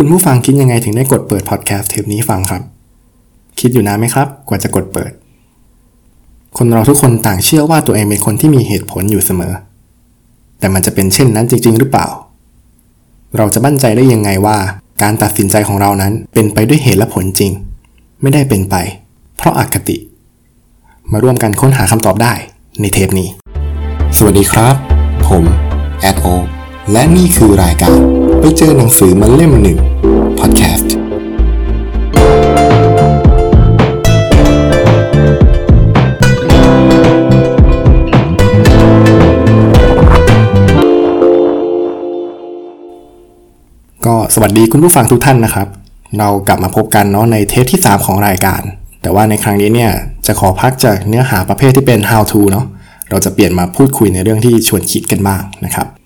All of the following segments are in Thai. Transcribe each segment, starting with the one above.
คุณผู้ฟังคิดยังไงถึงได้กดเปิดพอดแคสต์เทปนี้ฟังครับ คิดอยู่นานไหมครับ กว่าจะกดเปิด คนเราทุกคนต่างเชื่อว่าตัวเองเป็นคนที่มีเหตุผลอยู่เสมอ แต่มันจะเป็นเช่นนั้นจริง ๆ หรือเปล่า เราจะบั่นใจได้ยังไงว่า การตัดสินใจของเรานั้นเป็นไปด้วยเหตุและผลจริง ไม่ได้เป็นไป เพราะอคติ มาร่วมกันค้นหาคำตอบได้ในเทปนี้ สวัสดีครับ ผมแอดโอและนี่คือรายการ ไปเจอหนังสือมาเล่มหนึ่งพอดแคสต์ก็สวัสดีคุณผู้ฟังทุกท่านนะครับ เรากลับมาพบกันเนาะในเทปที่ 3 ของรายการ แต่ว่าในครั้งนี้เนี่ยจะขอพักจากเนื้อหาประเภทที่เป็น how to เนาะเราจะเปลี่ยนมาพูดคุยในเรื่องที่ชวนคิดกันบ้างนะครับ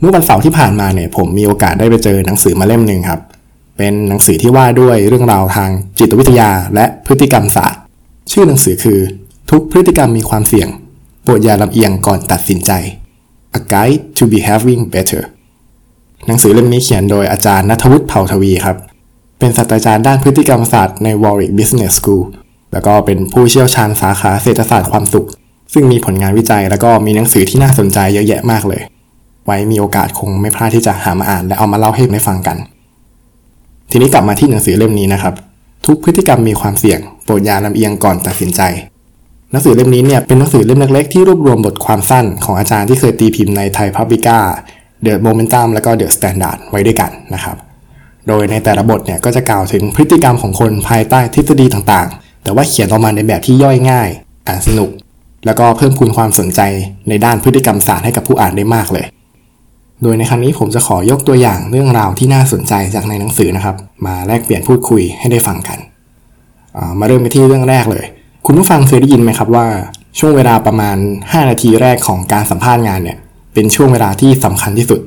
เมื่อวันเสาร์ที่ผ่านมาเนี่ยผมมีโอกาสได้ไปเจอหนังสือมาเล่มหนึ่งครับ เป็นหนังสือที่ว่าด้วยเรื่องราวทางจิตวิทยาและพฤติกรรมศาสตร์ ชื่อหนังสือคือ ทุกพฤติกรรมมีความเสี่ยงโปรดอย่าลำเอียงก่อนตัดสินใจ A Guide to Behaving Better หนังสือเล่มนี้เขียนโดยอาจารย์นัทวุฒิเผ่าทวีครับ เป็นศาสตราจารย์ด้านพฤติกรรมศาสตร์ใน Warwick Business School แล้วก็เป็นผู้เชี่ยวชาญสาขาเศรษฐศาสตร์ความสุข ซึ่งมีผลงานวิจัยแล้วก็มีหนังสือที่น่าสนใจเยอะแยะมากเลย ไว้มีโอกาสคงไม่พลาดที่จะหามาอ่าน และเอามาเล่าให้ได้ฟังกัน ทีนี้กลับมาที่หนังสือเล่มนี้นะครับ ทุกพฤติกรรมมีความเสี่ยงโปรดอย่าลำเอียงก่อนตัดสินใจ หนังสือเล่มนี้เนี่ยเป็นหนังสือเล่มเล็กๆที่รวบรวมบทความสั้นของอาจารย์ที่เคยตีพิมพ์ใน ThaiPublica The Momentum แล้วก็ The Standard ไว้ด้วยกันนะครับโดยในแต่ละบทเนี่ยก็จะกล่าวถึงพฤติกรรมของคนภายใต้ทฤษฎีต่างๆ แต่ว่าเขียนออกมาในแบบที่ย่อยง่าย อ่านสนุก แล้วก็เพิ่มคูณความสนใจในด้านพฤติกรรมศาสตร์ให้กับผู้อ่านได้มากเลย โดยในครั้งนี้ผมจะขอยกตัวอย่างเรื่องราวที่น่าสนใจจากในหนังสือนะครับ มาแลกเปลี่ยนพูดคุยให้ได้ฟังกันมาเริ่มไปที่เรื่องแรกเลย คุณผู้ฟังเคยได้ยินไหมครับว่า ช่วงเวลาประมาณ 5 นาทีแรกของการสัมภาษณ์งานเนี่ยเป็นช่วงเวลาที่สำคัญที่สุด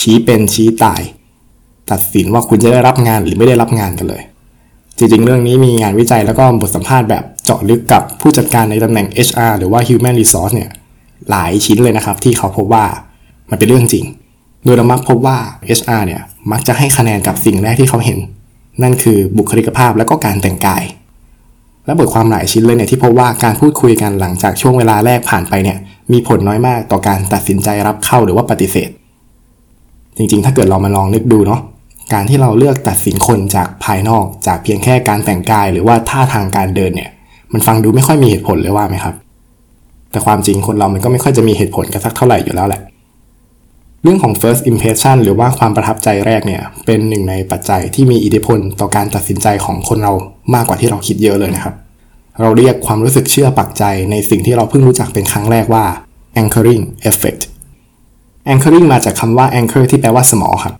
ชี้เป็นชี้ตาย ตัดสินว่าคุณจะได้รับงานหรือไม่ได้รับงานกันเลย จริงๆ เรื่องนี้มีงานวิจัยแล้วก็บทสัมภาษณ์แบบเจาะลึกกับผู้จัดการในตำแหน่ง HR หรือว่า Human Resource เนี่ยหลายชิ้นเลยนะครับที่เขาพบว่ามันเป็นเรื่องจริง โดยเรามักพบว่า HR เนี่ยมักจะให้คะแนนกับสิ่งแรกที่เขาเห็น นั่นคือบุคลิกภาพและก็การแต่งกาย และบทความหลายชิ้นเลยเนี่ยที่พบว่าการพูดคุยกันหลังจากช่วงเวลาแรกผ่านไปเนี่ยมีผลน้อยมากต่อการตัดสินใจรับเข้าหรือว่าปฏิเสธ จริงๆ ถ้าเกิดเรามาลองนึกดูเนาะการที่เราเลือกตัดสินคนจากภายนอก จากเพียงแค่การแต่งกาย หรือว่าท่าทางการเดินเนี่ย มันฟังดูไม่ค่อยมีเหตุผลเลยว่าไหมครับ แต่ความจริงคนเรามันก็ไม่ค่อยจะมีเหตุผลกันสักเท่าไหร่อยู่แล้วแหละ เรื่องของ first impression หรือว่าความประทับใจแรกเนี่ยเป็นหนึ่งในปัจจัยที่มีอิทธิพลต่อการตัดสินใจของคนเรามากกว่าที่เราคิดเยอะเลยนะครับ เราเรียกความรู้สึกเชื่อปักใจในสิ่งที่เราเพิ่งรู้จักเป็นครั้งแรกว่า anchoring effect anchoring มาจากคำว่า anchor ที่แปลว่าสมอครับ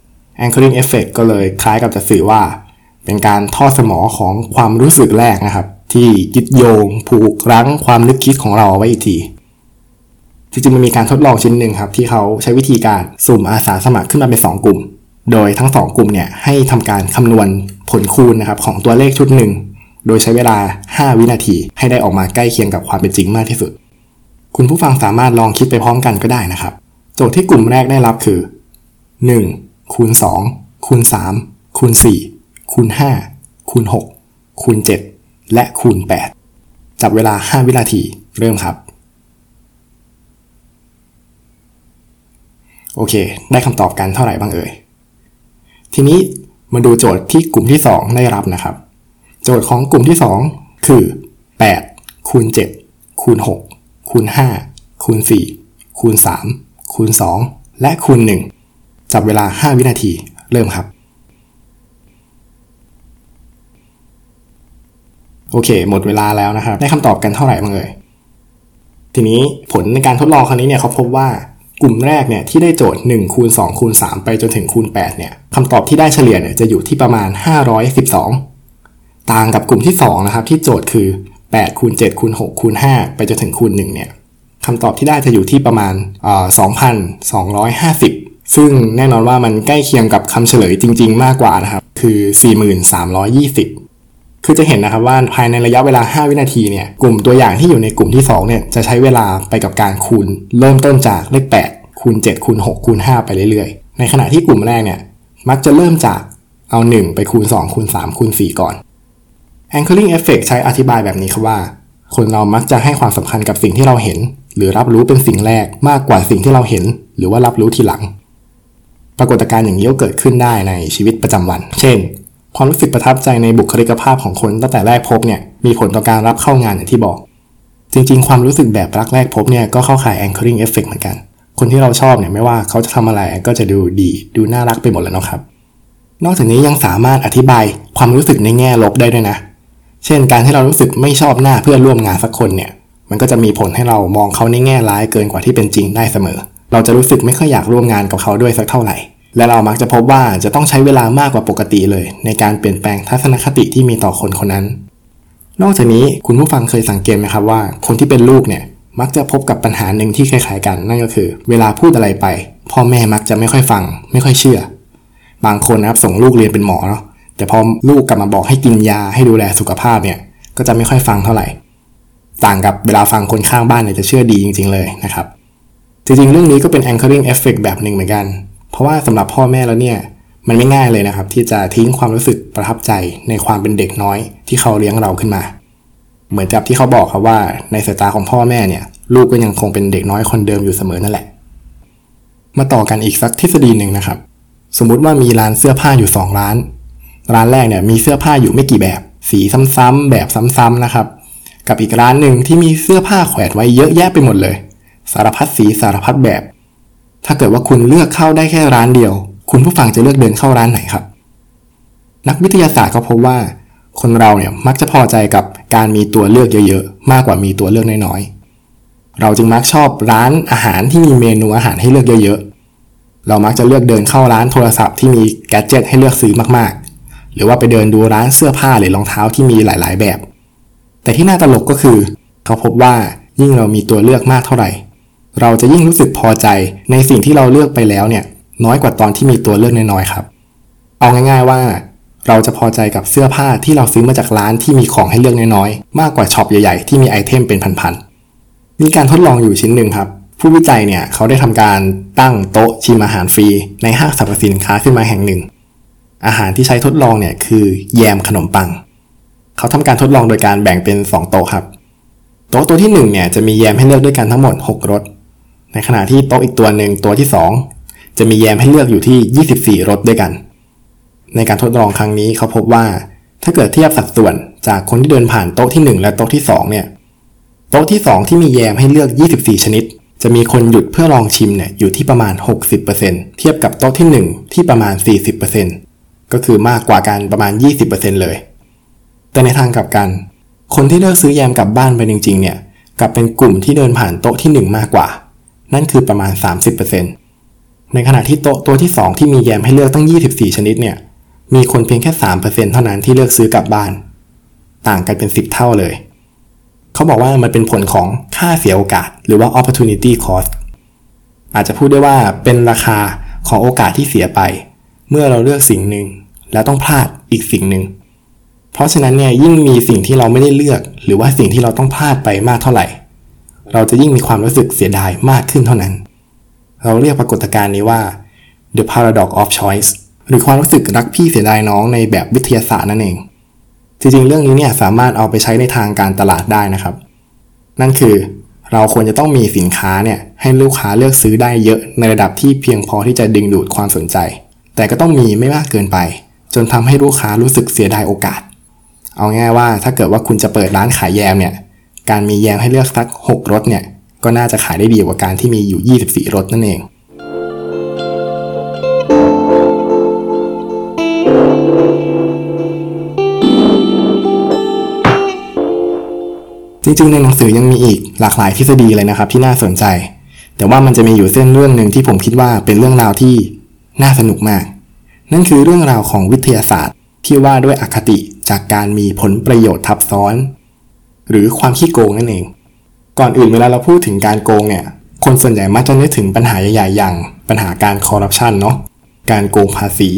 anchoring effect ก็เลยคล้ายกับจะสื่อว่า เป็นการทอดสมอของความรู้สึกแรกนะครับ ที่ยึดโยงผูกรั้งความนึกคิดของเราเอาไว้อีกที จริงๆมันมีการทดลองชิ้นหนึ่งครับที่เขาใช้วิธีการสุ่มอาสาสมัครขึ้นมาเป็น 2 กลุ่ม โดยทั้ง 2 กลุ่มเนี่ยให้ทำการคำนวณผลคูณนะครับของตัวเลขชุดหนึ่งโดยใช้เวลา 5 วินาที ให้ได้ออกมาใกล้เคียงกับความเป็นจริงมากที่สุด คุณผู้ฟังสามารถลองคิดไปพร้อมกันก็ได้นะครับ โจทย์ที่กลุ่มแรกได้รับคือ 1. คูณ 2 คูณ 3 คูณ 4 คูณ 5 คูณ 6 คูณ 7 และคูณ 8 จับเวลา 5 วินาที เริ่มครับ โอเค ได้คำตอบกันเท่าไหร่บ้างเอ่ย ทีนี้มาดูโจทย์ที่กลุ่มที่ 2 ได้รับนะครับ โจทย์ของกลุ่มที่ 2 คือ 8 คูณ 7 คูณ 6 คูณ 5 คูณ 4 คูณ 3 คูณ 2 และคูณ 1 จับเวลา 5 วินาที เริ่มครับ โอเค หมดเวลาแล้วนะครับ ได้คำตอบกันเท่าไหร่บ้างเอ่ย ทีนี้ผลในการทดลองครั้งนี้เนี่ยเขาพบว่า กลุ่มแรกเนี่ยที่ได้โจทย์1คูณ2คูณ3ไปจนถึงคูณ8เนี่ยคำตอบที่ได้เฉลี่ยเนี่ยจะอยู่ที่ประมาณ 512 ต่างกับกลุ่มที่2นะครับที่โจทย์คือ8คูณ7คูณ6คูณ5ไปจนถึงคูณ1เนี่ยคำตอบที่ได้จะอยู่ที่ประมาณ2,250 ซึ่งแน่นอนว่ามันใกล้เคียงกับคำเฉลยจริง ๆ มากกว่านะครับคือ 4,320 คือจะเห็นนะครับว่าภายในระยะเวลา 5 วินาทีเนี่ยกลุ่มตัวอย่างที่อยู่ในกลุ่มที่2เนี่ยจะใช้เวลาไปกับการคูณ เริ่มต้นจากเลข 8 คูณ 7 คูณ 6 คูณ 5 ไปเรื่อยๆ ในขณะที่กลุ่มแรกเนี่ยมักจะเริ่มจากเอา 1 ไปคูณ 2 คูณ 3 คูณ 4 ก่อน anchoring effect ใช้อธิบายแบบนี้ครับว่า คนเรามักจะให้ความสำคัญกับสิ่งที่เราเห็น หรือรับรู้เป็นสิ่งแรกมากกว่าสิ่งที่เราเห็น หรือว่ารับรู้ทีหลัง ปรากฏการณ์อย่างนี้ก็เกิดขึ้นได้ในชีวิตประจำวัน เช่น ความรู้สึกประทับใจในบุคลิกภาพของคนตั้งแต่แรกพบเนี่ยมีผลต่อการรับเข้างานอย่างที่บอก จริงๆ ความรู้สึกแบบรักแรกพบเนี่ยก็เข้าข่าย anchoring effect เหมือนกัน คนที่เราชอบเนี่ยไม่ว่าเขาจะทำอะไรก็จะดูดี ดูน่ารักไปหมดแล้วนะครับ นอกจากนี้ยังสามารถอธิบายความรู้สึกในแง่ลบได้ด้วยนะ เช่น การที่เรารู้สึกไม่ชอบหน้าเพื่อนร่วมงานสักคนเนี่ย มันก็จะมีผลให้เรามองเขาในแง่ร้ายเกินกว่าที่เป็นจริงได้เสมอ เราจะรู้สึกไม่ค่อยอยากร่วมงานกับเขาด้วยสักเท่าไหร่ และเรามักจะพบว่าจะต้องใช้เวลามากกว่าปกติเลย ในการเปลี่ยนแปลงทัศนคติที่มีต่อคนคนนั้น นอกจากนี้คุณผู้ฟังเคยสังเกตไหมครับว่า คนที่เป็นลูกเนี่ยมักจะพบกับปัญหาหนึ่งที่คล้ายๆกัน นั่นก็คือ เวลาพูดอะไรไป พ่อแม่มักจะไม่ค่อยฟัง ไม่ค่อยเชื่อ บางคนนะครับส่งลูกเรียนเป็นหมอเนาะแต่พอลูกกลับมาบอกให้กินยาให้ดูแลสุขภาพเนี่ยก็จะไม่ค่อยฟังเท่าไหร่ ต่างกับเวลาฟังคนข้างบ้านเนี่ยจะเชื่อดีจริง ๆ เลยนะครับจริงๆเรื่องนี้ก็เป็น anchoring effect แบบหนึ่งเหมือนกัน เพราะว่าสำหรับพ่อแม่แล้วเนี่ยมันไม่ง่ายเลยนะครับ ที่จะทิ้งความรู้สึกประทับใจในความเป็นเด็กน้อย ที่เขาเลี้ยงเราขึ้นมา เหมือนกับที่เขาบอกครับว่าในสายตาของพ่อแม่เนี่ยลูกก็ยังคงเป็นเด็กน้อยคนเดิมอยู่เสมอนั่นแหละ มาต่อกันอีกสักทฤษฎีหนึ่งนะครับ สมมุติว่ามีร้านเสื้อผ้าอยู่ 2 ร้าน ร้านแรกเนี่ยมีเสื้อผ้าอยู่ไม่กี่แบบ สีซ้ำๆแบบซ้ำๆนะครับ กับอีกร้านหนึ่งที่มีเสื้อผ้าแขวนไว้เยอะแยะไปหมดเลย สารพัดสีสารพัดแบบ ถ้าเกิดว่าคุณเลือกเข้าได้แค่ร้านเดียว คุณผู้ฟังจะเลือกเดินเข้าร้านไหนครับ นักวิทยาศาสตร์เขาพบว่า คนเราเนี่ยมักจะพอใจกับการมีตัวเลือกเยอะๆ มากกว่ามีตัวเลือกน้อยๆ เราจึงมักชอบร้านอาหารที่มีเมนูอาหารให้เลือกเยอะๆ เรามักจะเลือกเดินเข้าร้านโทรศัพท์ที่มีแกดเจิตให้เลือกซื้อมากๆ หรือว่าไปเดินดูร้านเสื้อผ้าหรือรองเท้าที่มีหลายๆ แบบ แต่ที่น่าตลกก็คือ เขาพบว่ายิ่งเรามีตัวเลือกมากเท่าไหร่ เราจะยิ่งรู้สึกพอใจในสิ่งที่เราเลือกไปแล้วเนี่ยน้อยกว่าตอนที่มีตัวเลือกน้อยๆครับ เอาง่ายๆว่า เราจะพอใจกับเสื้อผ้าที่เราซื้อมาจากร้านที่มีของให้เลือกน้อยๆ มากกว่าช็อปใหญ่ๆที่มีไอเทมเป็นพันๆ มีการทดลองอยู่ชิ้นหนึ่งครับ ผู้วิจัยเนี่ยเขาได้ทำการตั้งโต๊ะชิมอาหารฟรี ในห้างสรรพสินค้าขึ้นมาแห่งหนึ่ง อาหารที่ใช้ทดลองเนี่ยคือแยมขนมปัง เขาทำการทดลองโดยการแบ่งเป็น 2 โต๊ะครับ โต๊ะตัวที่1เนี่ยจะมีแยมให้เลือกด้วยกันทั้งหมด 6รส ในขณะที่โต๊ะอีกตัวหนึ่งตัวที่ 2 จะมีแยมให้เลือกอยู่ที่ 24 รสด้วยกัน ในการทดลองครั้งนี้เขาพบว่า ถ้าเกิดเทียบสัดส่วนจากคนที่เดินผ่านโต๊ะที่ 1 และโต๊ะที่ 2 เนี่ย โต๊ะที่ 2 ที่มีแยมให้เลือก 24 ชนิด จะมีคนหยุดเพื่อลองชิมเนี่ยอยู่ที่ประมาณ 60%เทียบกับโต๊ะที่ 1 ที่ประมาณ 40%ก็คือมากกว่ากันประมาณ 20%เลย แต่ในทางกลับกัน คนที่เลือกซื้อแยมกลับบ้านไปจริง ๆ เนี่ยกลับเป็นกลุ่มที่เดินผ่านโต๊ะที่ 1 มากกว่า นั่นคือประมาณ 30%ในขณะที่โต๊ะตัวที่ 2 ที่มีแยมให้เลือกตั้ง 24 ชนิดเนี่ย มีคนเพียงแค่ 3%เท่านั้นที่เลือกซื้อกลับบ้าน ต่างกันเป็น 10 เท่าเลย เขาบอกว่ามันเป็นผลของค่าเสียโอกาส หรือว่า opportunity cost อาจจะพูดได้ว่าเป็นราคาของโอกาสที่เสียไป เมื่อเราเลือกสิ่งหนึ่ง แล้วต้องพลาดอีกสิ่งหนึ่งเพราะฉะนั้นเนี่ยยิ่งมีสิ่งที่เราไม่ได้เลือก หรือว่าสิ่งที่เราต้องพลาดไปมากเท่าไหร่ เราจะยิ่งมีความรู้สึกเสียดายมากขึ้นเท่านั้น เราเรียกปรากฏการณ์นี้ว่า the paradox of choice หรือความรู้สึกรักพี่เสียดายน้องในแบบวิทยาศาสตร์นั่นเอง จริงๆ เรื่องนี้เนี่ยสามารถเอาไปใช้ในทางการตลาดได้นะครับ นั่นคือเราควรจะต้องมีสินค้าเนี่ยให้ลูกค้าเลือกซื้อได้เยอะในระดับที่เพียงพอที่จะดึงดูดความสนใจ แต่ก็ต้องมีไม่มากเกินไป จนทำให้ลูกค้ารู้สึกเสียดายโอกาส เอาง่ายว่าถ้าเกิดว่าคุณจะเปิดร้านขายแยมเนี่ย การมีแยมให้เลือกสัก 6รสเนี่ยก็น่าจะขายได้ดีกว่าการที่มีอยู่ 24รสนั่นเองจริงๆในหนังสือยังมีอีกหลากหลายทฤษฎีเลยนะครับที่น่าสนใจ แต่ว่ามันจะมีอยู่เส้นเรื่องหนึ่งที่ผมคิดว่าเป็นเรื่องราวที่น่าสนุกมาก นั่นคือเรื่องราวของวิทยาศาสตร์ที่ว่าด้วยอคติจากการมีผลประโยชน์ทับซ้อน หรือความขี้โกงนั่นเอง ก่อนอื่นเวลาเราพูดถึงการโกงเนี่ย คนส่วนใหญ่มักจะนึกถึงปัญหาใหญ่ๆอย่าง ปัญหาการคอร์รัปชันเนาะ การโกงภาษี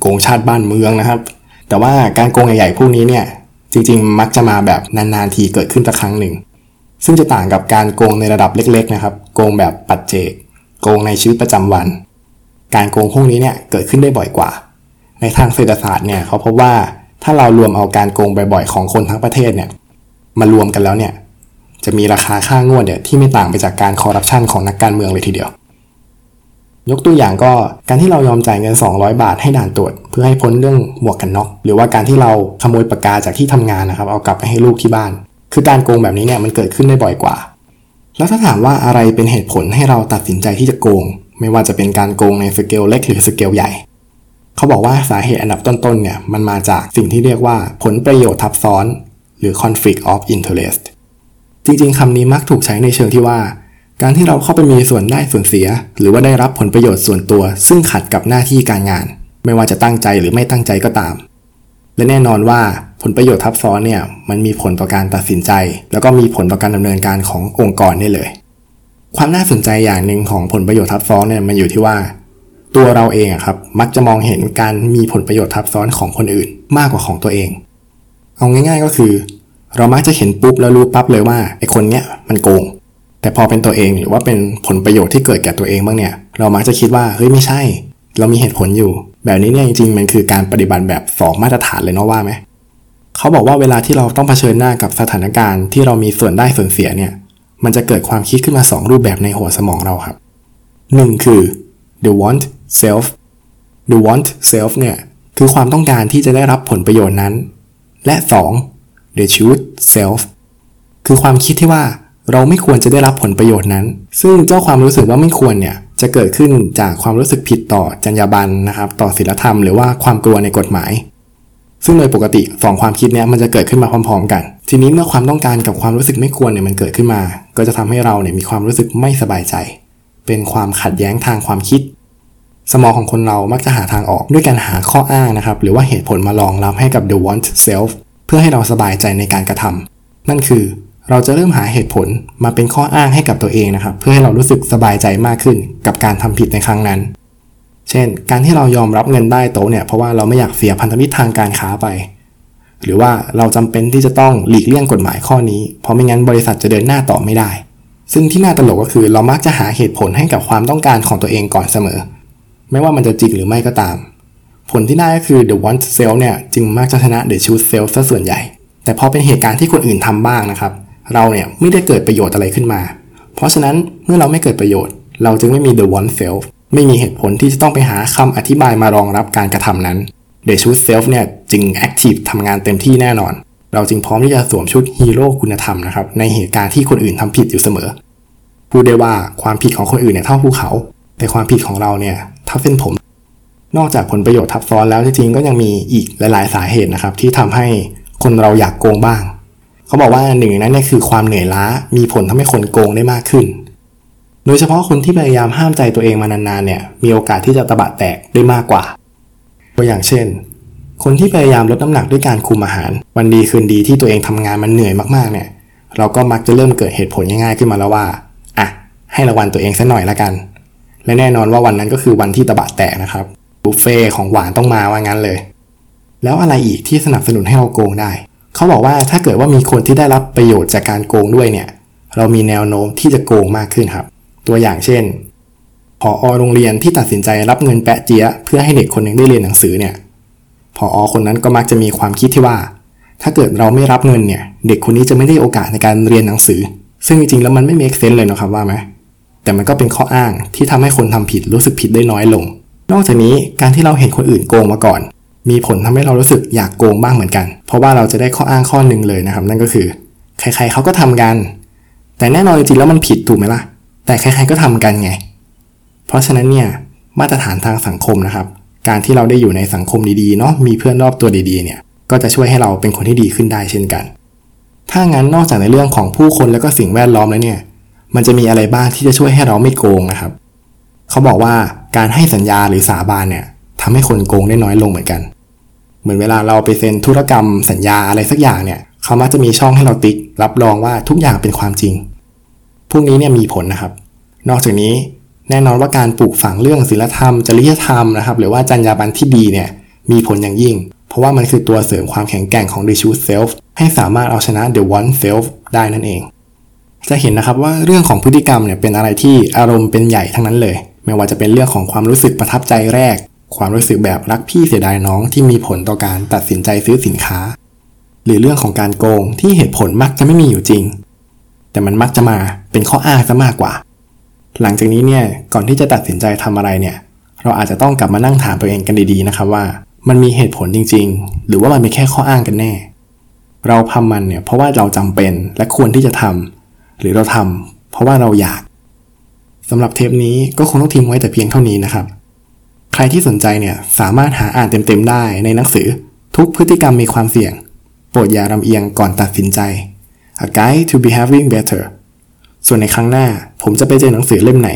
โกงชาติบ้านเมืองนะครับ แต่ว่าการโกงใหญ่ๆพวกนี้เนี่ย จริงๆ มักจะมาแบบนานๆทีเกิดขึ้นสักครั้งหนึ่ง ซึ่งจะต่างกับการโกงในระดับเล็ก ๆ นะครับ โกงแบบปัจเจก โกงในชีวิตประจำวัน การโกงพวกนี้เนี่ยเกิดขึ้นได้บ่อยกว่า ในทางเศรษฐศาสตร์เนี่ยเขาพบว่าถ้าเรารวมเอาการโกงบ่อยๆของคนทั้งประเทศเนี่ย มารวมกันแล้วเนี่ย จะมีราคาค่างวดเนี่ยที่ไม่ต่างไปจากการคอร์รัปชันของนักการเมืองเลยทีเดียว ยกตัวอย่างก็การที่เรายอมจ่ายเงิน 200 บาทให้ด่านตรวจ เพื่อให้พ้นเรื่องหมวกกันน็อกหรือว่าการที่เราขโมยปากกาจากที่ทำงานนะครับ เอากลับไปให้ลูกที่บ้าน คือการโกงแบบนี้เนี่ยมันเกิดขึ้นได้บ่อยกว่า แล้วถ้าถามว่าอะไรเป็นเหตุผลให้เราตัดสินใจที่จะโกง ไม่ว่าจะเป็นการโกงในสเกลเล็กหรือสเกลใหญ่เขาบอกว่าสาเหตุอันดับต้นๆเนี่ยมันมาจากสิ่งที่เรียกว่าผลประโยชน์ทับซ้อน หรือ conflict of interest จริงๆคำนี้มักถูกใช้ในเชิงที่ว่า การที่เราเข้าไปมีส่วนได้ส่วนเสีย หรือว่าได้รับผลประโยชน์ส่วนตัว ซึ่งขัดกับหน้าที่การงาน ไม่ว่าจะตั้งใจหรือไม่ตั้งใจก็ตาม และแน่นอนว่าผลประโยชน์ทับซ้อนเนี่ยมันมีผลต่อการตัดสินใจ แล้วก็มีผลต่อการดำเนินการขององค์กรได้เลย ความน่าสนใจอย่างหนึ่งของผลประโยชน์ทับซ้อนเนี่ยมันอยู่ที่ว่า ตัวเราเองอะครับมักจะมองเห็นการมีผลประโยชน์ทับซ้อนของคนอื่น มากกว่าของตัวเอง เอาง่าย ๆ ก็คือ เรามักจะเห็นปุ๊บแล้วรู้ปั๊บเลยว่าไอ้คนเนี้ยมันโกง แต่พอเป็นตัวเองหรือว่าเป็นผลประโยชน์ที่เกิดแก่ตัวเองบ้างเนี่ย เรามักจะคิดว่าเฮ้ยไม่ใช่ เรามีเหตุผลอยู่ แบบนี้เนี่ยจริงๆมันคือการปฏิบัติแบบสองมาตรฐานเลยเนาะว่าไหมเขาบอกว่าเวลาที่เราต้องเผชิญหน้ากับสถานการณ์ที่เรามีส่วนได้ส่วนเสียเนี่ย มันจะเกิดความคิดขึ้นมา 2 รูปแบบในหัวสมองเราครับ 1 คือ the want self the want self เนี่ยคือความต้องการที่จะได้รับผลประโยชน์นั้น และ 2 the truth self คือความคิดที่ว่าเราไม่ควรจะได้รับผลประโยชน์นั้น ซึ่งเจ้าความรู้สึกว่าไม่ควรเนี่ยจะเกิดขึ้นจากความรู้สึกผิดต่อจรรยาบรรณนะครับ ต่อศีลธรรมหรือว่าความกลัวในกฎหมาย ซึ่งโดยปกติสองความคิดเนี้มันจะเกิดขึ้นมาพร้อม ๆ กัน ทีนี้เมื่อความต้องการกับความรู้สึกไม่ควรเนี่ยมันเกิดขึ้นมา ก็จะทำให้เราเนี่ยมีความรู้สึกไม่สบายใจ เป็นความขัดแย้งทางความคิด สมองของคนเรามักจะหาทางออกด้วยการหาข้ออ้างนะครับ หรือว่าเหตุผลมารองรับให้กับ the want self เพื่อให้เราสบายใจในการกระทำนั่นคือเราจะเริ่มหาเหตุผลมาเป็นข้ออ้างให้กับตัวเองนะครับ เพื่อให้เรารู้สึกสบายใจมากขึ้นกับการทำผิดในครั้งนั้น เช่น การที่เรายอมรับเงินได้โตเนี่ยเพราะว่าเราไม่อยากเสียพันธมิตรทางการค้าไป หรือว่าเราจำเป็นที่จะต้องหลีกเลี่ยงกฎหมายข้อนี้ เพราะไม่งั้นบริษัทจะเดินหน้าต่อไม่ได้ ซึ่งที่น่าตลกก็คือเรามักจะหาเหตุผลให้กับความต้องการของตัวเองก่อนเสมอ ไม่ว่ามันจะจริงหรือไม่ก็ตาม ผลที่ได้ก็คือ the want self เนี่ยจึงมักจะชนะ the choose self ซะส่วนใหญ่ แต่พอเป็นเหตุการณ์ที่คนอื่นทำบ้างนะครับ เราเนี่ยไม่ได้เกิดประโยชน์อะไรขึ้นมา เพราะฉะนั้นเมื่อเราไม่เกิดประโยชน์ เราจึงไม่มี the want self ไม่มีเหตุผลที่จะต้องไปหาคำอธิบายมารองรับการกระทำนั้น the choose self เนี่ยจึง active ทำงานเต็มที่แน่นอน เราจึงพร้อมที่จะสวมชุดฮีโร่คุณธรรมนะครับในเหตุการณ์ที่คนอื่นทำผิดอยู่เสมอพูดได้ว่าความผิดของคนอื่นเนี่ยเท่าภูเขา แต่ความผิดของเราเนี่ย ท่าเส้นผม นอกจากผลประโยชน์ทับซ้อนแล้วจริงๆก็ยังมีอีกหลาย ๆ สาเหตุนะครับ ที่ทำให้คนเราอยากโกงบ้าง เขาบอกว่าหนึ่งนั้นเนี่ยคือความเหนื่อยล้ามีผลทำให้คนโกงได้มากขึ้น โดยเฉพาะคนที่พยายามห้ามใจตัวเองมานานๆเนี่ยมีโอกาสที่จะตะบะแตกได้มากกว่า ตัวอย่างเช่น คนที่พยายามลดน้ำหนักด้วยการคุมอาหาร วันดีคืนดีที่ตัวเองทำงานมันเหนื่อยมากๆเนี่ยเราก็มักจะเริ่มเกิดเหตุผลง่ายๆขึ้นมาแล้วว่าอะให้รางวัลตัวเองสักหน่อยละกัน และแน่นอนว่าวันนั้นก็คือวันที่ตะบะแตกนะครับบุฟเฟ่ของหวานต้องมาว่างั้นเลย แล้วอะไรอีกที่สนับสนุนให้เราโกงได้ เขาบอกว่าถ้าเกิดว่ามีคนที่ได้รับประโยชน์จากการโกงด้วยเนี่ย เรามีแนวโน้มที่จะโกงมากขึ้นครับ ตัวอย่างเช่นพออโรงเรียนที่ตัดสินใจรับเงินแปะเจี๊ยเพื่อให้เด็กคนหนึ่งได้เรียนหนังสือเนี่ยพออคนนั้นก็มักจะมีความคิดที่ว่า ถ้าเกิดเราไม่รับเงินเนี่ย เด็กคนนี้จะไม่ได้โอกาสในการเรียนหนังสือ ซึ่งจริงๆแล้วมันไม่เมคเซนเลยนะครับว่าไหม แต่มันก็เป็นข้ออ้างที่ทำให้คนทำผิดรู้สึกผิดได้น้อยลง นอกจากนี้การที่เราเห็นคนอื่นโกงมาก่อน มีผลทำให้เรารู้สึกอยากโกงบ้างเหมือนกัน เพราะว่าเราจะได้ข้ออ้างข้อหนึ่งเลยนะครับ นั่นก็คือ ใครๆเขาก็ทำกัน แต่แน่นอนจริงๆแล้วมันผิดถูกไหมล่ะ แต่ใครๆก็ทำกันไง เพราะฉะนั้นเนี่ยมาตรฐานทางสังคมนะครับ การที่เราได้อยู่ในสังคมดีๆเนาะมีเพื่อนรอบตัวดีๆเนี่ยก็จะช่วยให้เราเป็นคนที่ดีขึ้นได้เช่นกัน ถ้างั้นนอกจากในเรื่องของผู้คนแล้วก็สิ่งแวดล้อมแล้วเนี่ย มันจะมีอะไรบ้างที่จะช่วยให้เราไม่โกงนะครับ เขาบอกว่าการให้สัญญาหรือสาบานเนี่ยทำให้คนโกงได้น้อยลงเหมือนกัน เหมือนเวลาเราไปเซ็นธุรกรรมสัญญาอะไรสักอย่างเนี่ยเขามักจะมีช่องให้เราติ๊ก รับรองว่าทุกอย่างเป็นความจริง พวกนี้เนี่ยมีผลนะครับ นอกจากนี้แน่นอนว่าการปลูกฝังเรื่องศีลธรรม จริยธรรมนะครับ หรือว่าจรรยาบรรณที่ดีเนี่ยมีผลอย่างยิ่ง เพราะว่ามันคือตัวเสริมความแข็งแกร่งของ the true self ให้สามารถเอาชนะ the one self ได้นั่นเอง จะเห็นนะครับว่าเรื่องของพฤติกรรมเนี่ยเป็นอะไรที่อารมณ์เป็นใหญ่ทั้งนั้นเลย ไม่ว่าจะเป็นเรื่องของความรู้สึกประทับใจแรก ความรู้สึกแบบรักพี่เสียดายน้องที่มีผลต่อการตัดสินใจซื้อสินค้า หรือเรื่องของการโกงที่เหตุผลมักจะไม่มีอยู่จริง แต่มันมักจะมาเป็นข้ออ้างซะมากกว่า หลังจากนี้เนี่ยก่อนที่จะตัดสินใจทำอะไรเนี่ย เราอาจจะต้องกลับมานั่งถามตัวเองกันดีๆนะครับว่า มันมีเหตุผลจริง ๆ หรือว่ามันเป็นแค่ข้ออ้างกันแน่ เราทำมันเนี่ยเพราะว่าเราจำเป็นและควรที่จะทำ หรือเราทำเพราะว่าเราอยากสำหรับเทปนี้ก็คงต้องทิ้งไว้แต่เพียงเท่านี้นะครับ ใครที่สนใจเนี่ยสามารถหาอ่านเต็มๆได้ในหนังสือทุกพฤติกรรมมีความเสี่ยง โปรดอย่าลำเอียงก่อนตัดสินใจ A Guide to Behaving Better ส่วนในครั้งหน้าผมจะไปเจอหนังสือเล่มไหน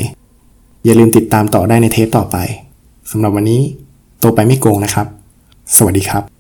อย่าลืมติดตามต่อได้ในเทปต่อไปสำหรับวันนี้โตไปไม่โกงนะครับ สวัสดีครับ